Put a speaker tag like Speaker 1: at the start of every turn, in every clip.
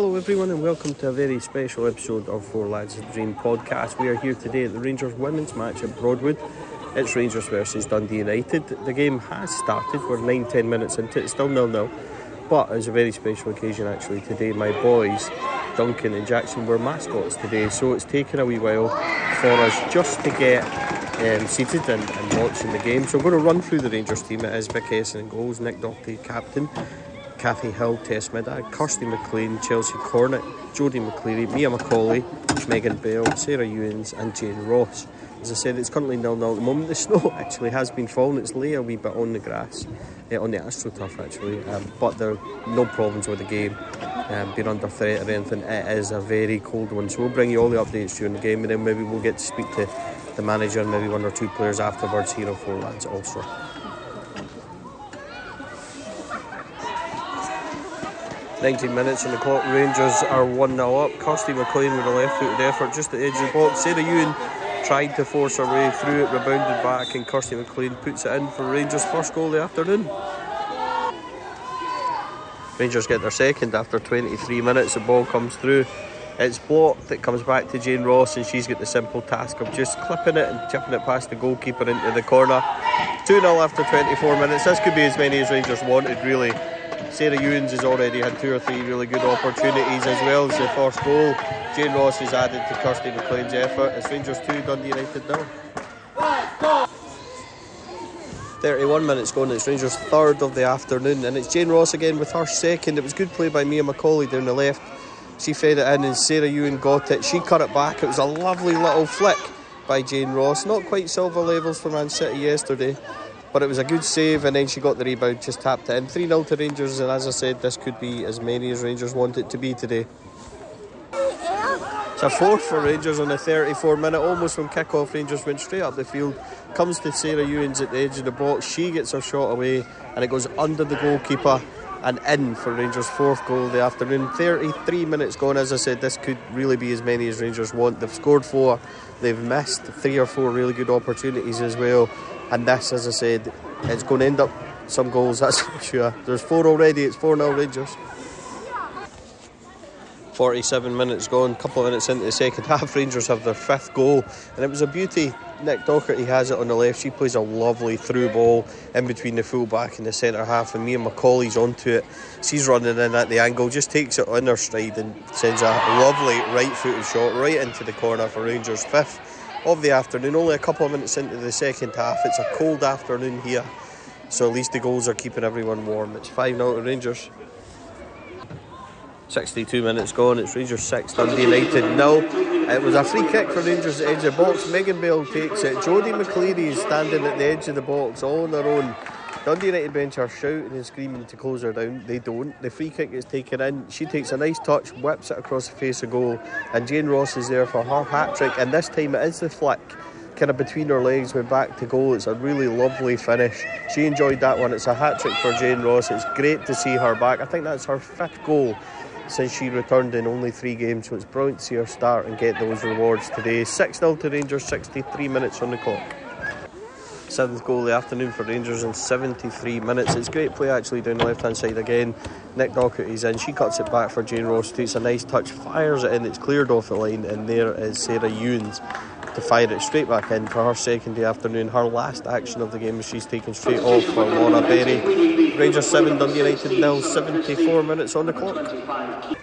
Speaker 1: Hello, everyone, and welcome to a very special episode of Four Lads of Dream podcast. We are here today at the Rangers women's match at Broadwood. It's Rangers versus Dundee United. The game has started. We're 9 10 minutes into it, it's still nil nil. But it's a very special occasion actually today. My boys, Duncan and Jackson, were mascots today, so it's taken a wee while for us just to get um, seated and, and watching the game. So I'm going to run through the Rangers team. It is Vic Esson in goals, Nick Docherty captain. Kathy Hill, Tess Middag, Kirsty McLean, Chelsea Cornet, Jodie McCleary, Mia McAulay, Megan Bell, Sarah Ewens, and Jane Ross. As I said, it's currently nil nil at the moment. The snow actually has been falling. It's lay a wee bit on the grass, uh, on the AstroTurf actually, um, but there are no problems with the game um, being under threat or anything. It is a very cold one, so we'll bring you all the updates during the game, and then maybe we'll get to speak to the manager and maybe one or two players afterwards here on Four also. 19 minutes on the clock. Rangers are 1 0 up. Kirsty McLean with a left footed effort just at the edge of the box. Sarah Ewens tried to force her way through it, rebounded back, and Kirsty McLean puts it in for Rangers' first goal of the afternoon. Rangers get their second after 23 minutes. The ball comes through. It's blocked. It comes back to Jane Ross, and she's got the simple task of just clipping it and chipping it past the goalkeeper into the corner. 2 0 after 24 minutes. This could be as many as Rangers wanted, really. Sarah Ewens has already had two or three really good opportunities as well as the first goal. Jane Ross has added to Kirsty McLean's effort. It's Rangers 2, Dundee United now. 31 minutes gone, it's Rangers' third of the afternoon, and it's Jane Ross again with her second. It was good play by Mia McAulay down the left. She fed it in, and Sarah Ewens got it. She cut it back. It was a lovely little flick by Jane Ross. Not quite Silva levels for Man City yesterday, but it was a good save, and then she got the rebound, just tapped it in. 3 0 to Rangers, and as I said, this could be as many as Rangers want it to be today. It's a fourth for Rangers on the 34 minute, almost from kick off. Rangers went straight up the field, comes to Sarah Ewens at the edge of the box. She gets her shot away, and it goes under the goalkeeper and in for Rangers' fourth goal of the afternoon. 33 minutes gone, as I said, this could really be as many as Rangers want. They've scored four, they've missed three or four really good opportunities as well. And this, as I said, it's going to end up some goals, that's for sure. There's four already, it's 4 0 Rangers. 47 minutes gone, a couple of minutes into the second half, Rangers have their fifth goal, and it was a beauty. Nick Docherty has it on the left. She plays a lovely through ball in between the full back and the centre half, and Mia McAulay's onto it. She's running in at the angle, just takes it on her stride and sends a lovely right footed shot right into the corner for Rangers' fifth of the afternoon. Only a couple of minutes into the second half. It's a cold afternoon here, so at least the goals are keeping everyone warm. It's 5 0 to Rangers. 62 minutes gone, it's Rangers 6, Dundee United nil. It was a free kick for Rangers at the edge of the box. Megan Bell takes it. Jodie McCleary is standing at the edge of the box all on her own. Dundee United bench are shouting and screaming to close her down. They don't. The free kick is taken in. She takes a nice touch, whips it across the face of goal, and Jane Ross is there for her hat trick. And this time it is the flick, kind of between her legs, went back to goal. It's a really lovely finish. She enjoyed that one. It's a hat trick for Jane Ross. It's great to see her back. I think that's her fifth goal since she returned in only three games, so it's brilliant to see her start and get those rewards today. 6 0 to Rangers, 63 minutes on the clock. Seventh goal of the afternoon for Rangers in 73 minutes. It's great play actually down the left hand side again. Nick Docherty's in, she cuts it back for Jane Ross. It's a nice touch, fires it in, it's cleared off the line, and there is Sarah Ewens to fire it straight back in for her second the afternoon. Her last action of the game she's taken straight off for Laura Berry. Rangers 7, Dundee United nil, 74 minutes on the clock.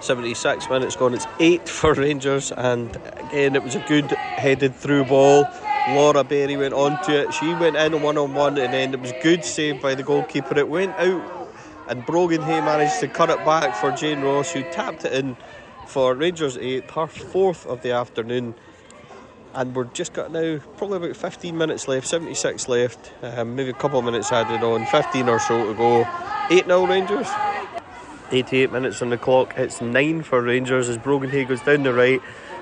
Speaker 1: 76 minutes gone, it's 8 for Rangers, and again it was a good headed through ball. Laura Berry went on to it, she went in one on one, and then it was good save by the goalkeeper. It went out, and Brogan Hay managed to cut it back for Jane Ross, who tapped it in for Rangers 8, her fourth of the afternoon and we're just got now probably about 15 minutes left, 76 left, um, maybe a couple of minutes added on, 15 or so to go. 8 0 Rangers. 88 minutes on the clock. It's 9 for Rangers as Brogan Hay goes down the right,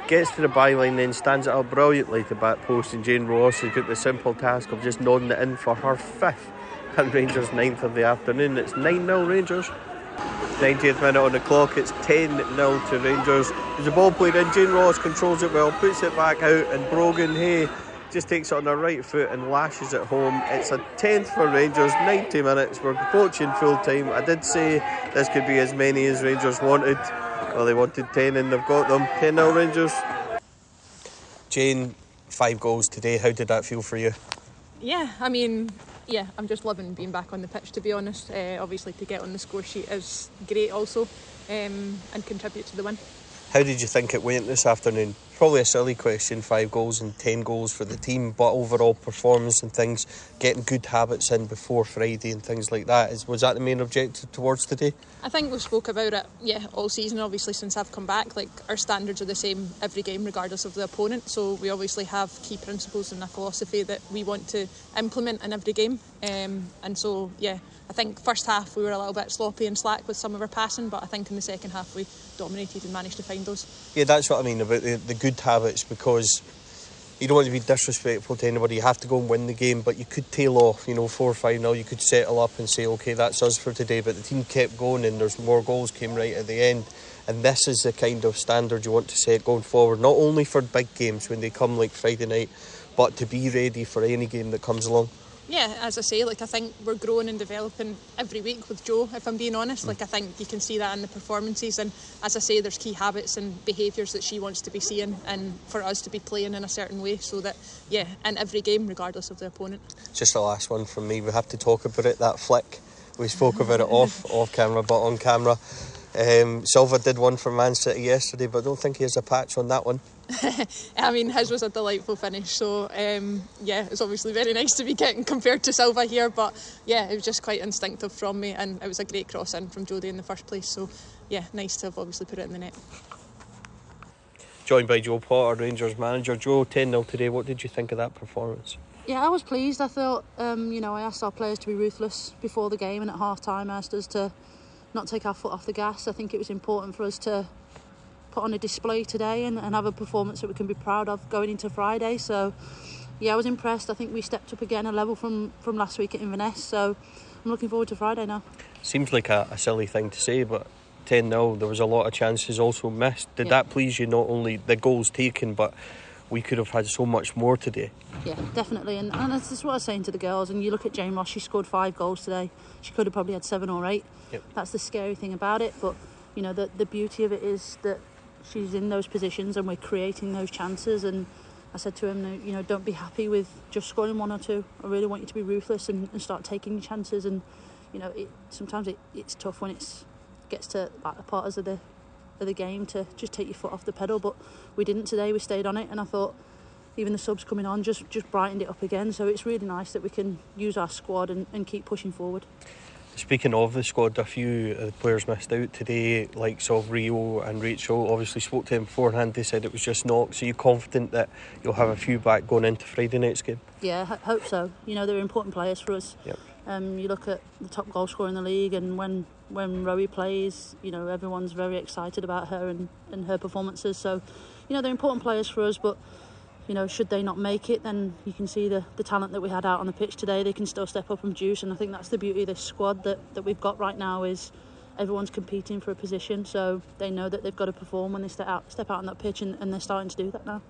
Speaker 1: gets to the byline, then stands it up brilliantly to back post. And Jane Ross has got the simple task of just nodding it in for her fifth and Rangers' ninth of the afternoon. It's 9 0 Rangers. 90th minute on the clock, it's 10 0 to Rangers. There's a ball played in, Jane Ross controls it well, puts it back out, and Brogan Hay just takes it on her right foot and lashes it home. It's a 10th for Rangers, 90 minutes. We're approaching full time. I did say this could be as many as Rangers wanted. Well, they wanted 10 and they've got them. 10 0 Rangers. Jane, five goals today. How did that feel for you?
Speaker 2: Yeah, I mean, yeah, I'm just loving being back on the pitch, to be honest. Uh, obviously, to get on the score sheet is great also um, and contribute to the win.
Speaker 1: How did you think it went this afternoon? Probably a silly question, five goals and ten goals for the team, but overall performance and things, getting good habits in before Friday and things like that. Is was that the main objective towards today?
Speaker 2: I think we spoke about it, yeah, all season. Obviously, since I've come back, like our standards are the same every game, regardless of the opponent. So we obviously have key principles and a philosophy that we want to implement in every game. Um, and so, yeah, I think first half we were a little bit sloppy and slack with some of our passing, but I think in the second half we dominated and managed to find those.
Speaker 1: Yeah, that's what I mean about the, the good habits because you don't want to be disrespectful to anybody. You have to go and win the game, but you could tail off, you know, four or five now. You could settle up and say, okay, that's us for today. But the team kept going, and there's more goals came right at the end. And this is the kind of standard you want to set going forward, not only for big games when they come like Friday night, but to be ready for any game that comes along
Speaker 2: yeah, as I say, like I think we're growing and developing every week with Jo. If I'm being honest, like I think you can see that in the performances, and as I say, there's key habits and behaviours that she wants to be seeing, and for us to be playing in a certain way, so that yeah, in every game, regardless of the opponent.
Speaker 1: Just the last one from me. We have to talk about it. That flick. We spoke about it off off camera, but on camera. Um, Silva did one for Man City yesterday, but I don't think he has a patch on that one.
Speaker 2: I mean, his was a delightful finish. So um, yeah, it's obviously very nice to be getting compared to Silva here. But yeah, it was just quite instinctive from me, and it was a great cross in from Jodie in the first place. So yeah, nice to have obviously put it in the net.
Speaker 1: Joined by Jo Potter, Rangers manager. Jo, 10 0 today. What did you think of that performance?
Speaker 3: Yeah, I was pleased. I thought, um, you know, I asked our players to be ruthless before the game, and at half time, I asked us to not take our foot off the gas. I think it was important for us to put on a display today and, and have a performance that we can be proud of going into Friday. So, yeah, I was impressed. I think we stepped up again a level from, from last week at Inverness. So, I'm looking forward to Friday now.
Speaker 1: Seems like a, a silly thing to say, but 10 0, there was a lot of chances also missed. Did yeah. that please you, not only the goals taken, but we could have had so much more today?
Speaker 3: Yeah, definitely. And, and that's what I was saying to the girls. And you look at Jane Ross, she scored five goals today. She could have probably had seven or eight. Yep. That's the scary thing about it. But, you know, the, the beauty of it is that she's in those positions and we're creating those chances. And I said to him, you know, don't be happy with just scoring one or two. I really want you to be ruthless and, and start taking chances. And you know, it, sometimes it, it's tough when it's gets to like the parts of the of the game to just take your foot off the pedal. But we didn't today. We stayed on it, and I thought even the subs coming on just just brightened it up again. So it's really nice that we can use our squad and, and keep pushing forward.
Speaker 1: Speaking of the squad, a few of the players missed out today, like of Rio and Rachel. Obviously, spoke to him beforehand. They said it was just knocks. Are you confident that you'll have a few back going into Friday night's game?
Speaker 3: Yeah, I hope so. You know, they're important players for us.
Speaker 1: Yep.
Speaker 3: Um, you look at the top goal scorer in the league, and when when Rowie plays, you know everyone's very excited about her and, and her performances. So, you know, they're important players for us, but you know, should they not make it, then you can see the, the talent that we had out on the pitch today. They can still step up and juice, and I think that's the beauty of this squad that, that we've got right now is everyone's competing for a position, so they know that they've got to perform when they step out step out on that pitch, and, and they're starting to do that now.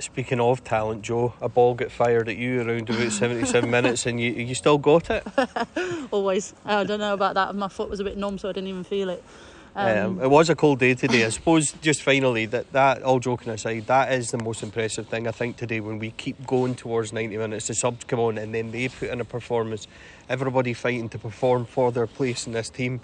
Speaker 1: Speaking of talent, Jo, a ball got fired at you around about 77 minutes, and you you still got it.
Speaker 3: Always. I don't know about that. My foot was a bit numb, so I didn't even feel it.
Speaker 1: Um, um, it was a cold day today. I suppose just finally that that all joking aside, that is the most impressive thing I think today when we keep going towards ninety minutes. The subs come on and then they put in a performance. Everybody fighting to perform for their place in this team.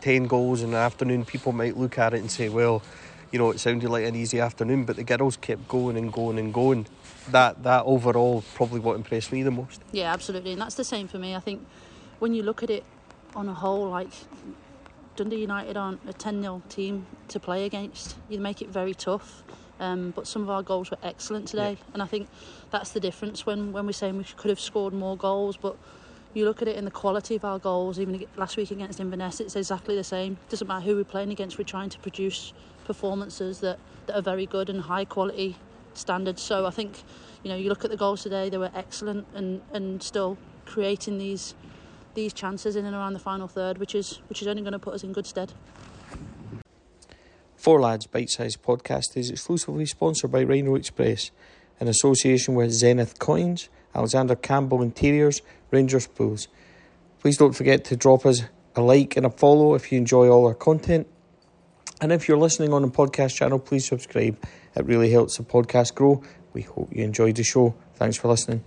Speaker 1: Ten goals in the afternoon. People might look at it and say, well, you know, it sounded like an easy afternoon, but the girls kept going and going and going. That that overall probably what impressed me the most.
Speaker 3: Yeah, absolutely, and that's the same for me. I think when you look at it on a whole, like Dundee United aren't a 10 0 team to play against. You make it very tough. Um, but some of our goals were excellent today, yeah. and I think that's the difference when, when we're saying we could have scored more goals. But you look at it in the quality of our goals, even last week against Inverness, it's exactly the same. It doesn't matter who we're playing against, we're trying to produce performances that, that are very good and high quality standards. So I think, you know, you look at the goals today, they were excellent and, and still creating these these chances in and around the final third, which is which is only going to put us in good stead.
Speaker 1: Four Lads Bite Size Podcast is exclusively sponsored by Rhino Express. In association with Zenith Coins, Alexander Campbell Interiors, Rangers Pools. Please don't forget to drop us a like and a follow if you enjoy all our content. And if you're listening on the podcast channel, please subscribe. It really helps the podcast grow. We hope you enjoyed the show. Thanks for listening.